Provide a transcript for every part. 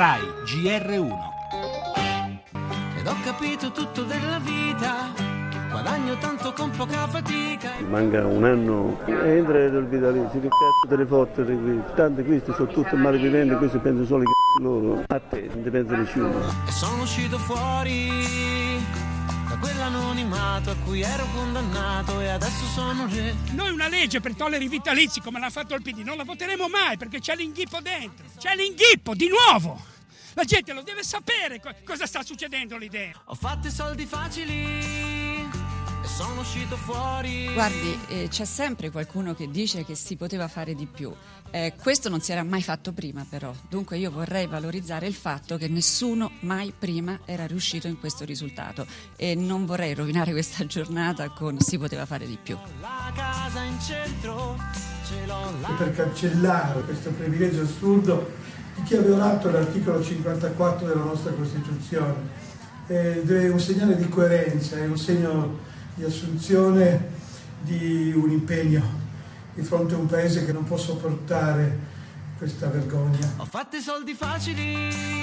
RAI GR1 Ed ho capito tutto della vita, guadagno tanto con poca fatica. Manca un anno e entra il vitalizio, che cazzo te ne fotte di qui? Tanto questi sono tutti malviventi, questi pensano solo ai cazzi loro. A te non ti pensa nessuno. E sono uscito fuori da quell'anonimato a cui ero condannato e adesso sono re. Noi una legge per togliere i vitalizi come l'ha fatto il PD non la voteremo mai perché c'è l'inghippo dentro. C'è l'inghippo di nuovo. La gente lo deve sapere co- cosa sta succedendo lì dentro. Ho fatto i soldi facili e sono uscito fuori. Guardi, eh, c'è sempre qualcuno che dice che si poteva fare di più. Eh, questo non si era mai fatto prima, però. Dunque io vorrei valorizzare il fatto che nessuno mai prima era riuscito in questo risultato e non vorrei rovinare questa giornata con si poteva fare di più. La casa in centro ce l'ho là. e per cancellare questo privilegio assurdo di chi ha violato l'articolo 54 della nostra Costituzione. Ed è un segnale di coerenza, è un segno di assunzione di un impegno di fronte a un paese che non può sopportare questa vergogna. Ho fatto i soldi facili.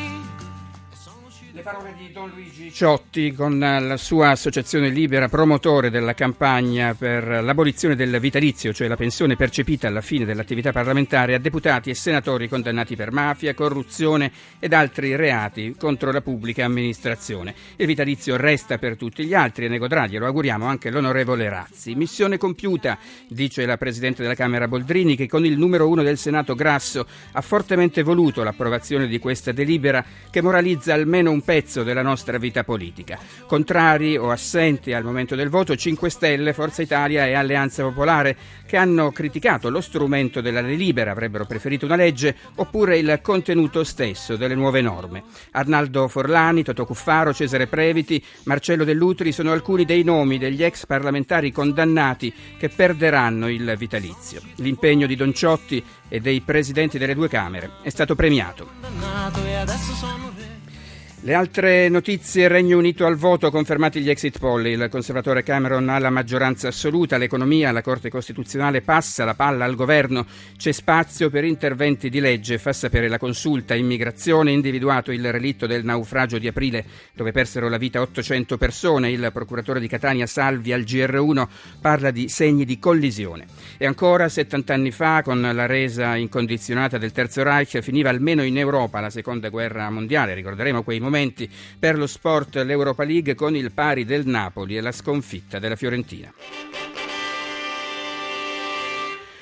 Le parole di Don Luigi Ciotti con la sua associazione libera promotore della campagna per l'abolizione del vitalizio, cioè la pensione percepita alla fine dell'attività parlamentare a deputati e senatori condannati per mafia, corruzione ed altri reati contro la pubblica amministrazione. Il vitalizio resta per tutti gli altri e ne godrà, glielo auguriamo, anche l'onorevole Razzi. Missione compiuta, dice la Presidente della Camera Boldrini, che con il numero uno del Senato Grasso ha fortemente voluto l'approvazione di questa delibera che moralizza almeno un pezzo della nostra vita politica. Contrari o assenti al momento del voto 5 Stelle, Forza Italia e Alleanza Popolare che hanno criticato lo strumento della delibera, avrebbero preferito una legge oppure il contenuto stesso delle nuove norme. Arnaldo Forlani, Totò Cuffaro, Cesare Previti, Marcello Dell'Utri sono alcuni dei nomi degli ex parlamentari condannati che perderanno il vitalizio. L'impegno di Don Ciotti e dei presidenti delle due Camere è stato premiato. Le altre notizie, Regno Unito al voto, confermati gli exit poll, il conservatore Cameron ha la maggioranza assoluta, l'economia, la Corte Costituzionale passa la palla al governo, c'è spazio per interventi di legge, fa sapere la consulta, immigrazione, individuato il relitto del naufragio di aprile dove persero la vita 800 persone, il procuratore di Catania Salvi al GR1 parla di segni di collisione. E ancora 70 anni fa, con la resa incondizionata del Terzo Reich, finiva almeno in Europa la seconda guerra mondiale, ricorderemo quei momenti per lo sport l'Europa League con il pari del Napoli e la sconfitta della Fiorentina.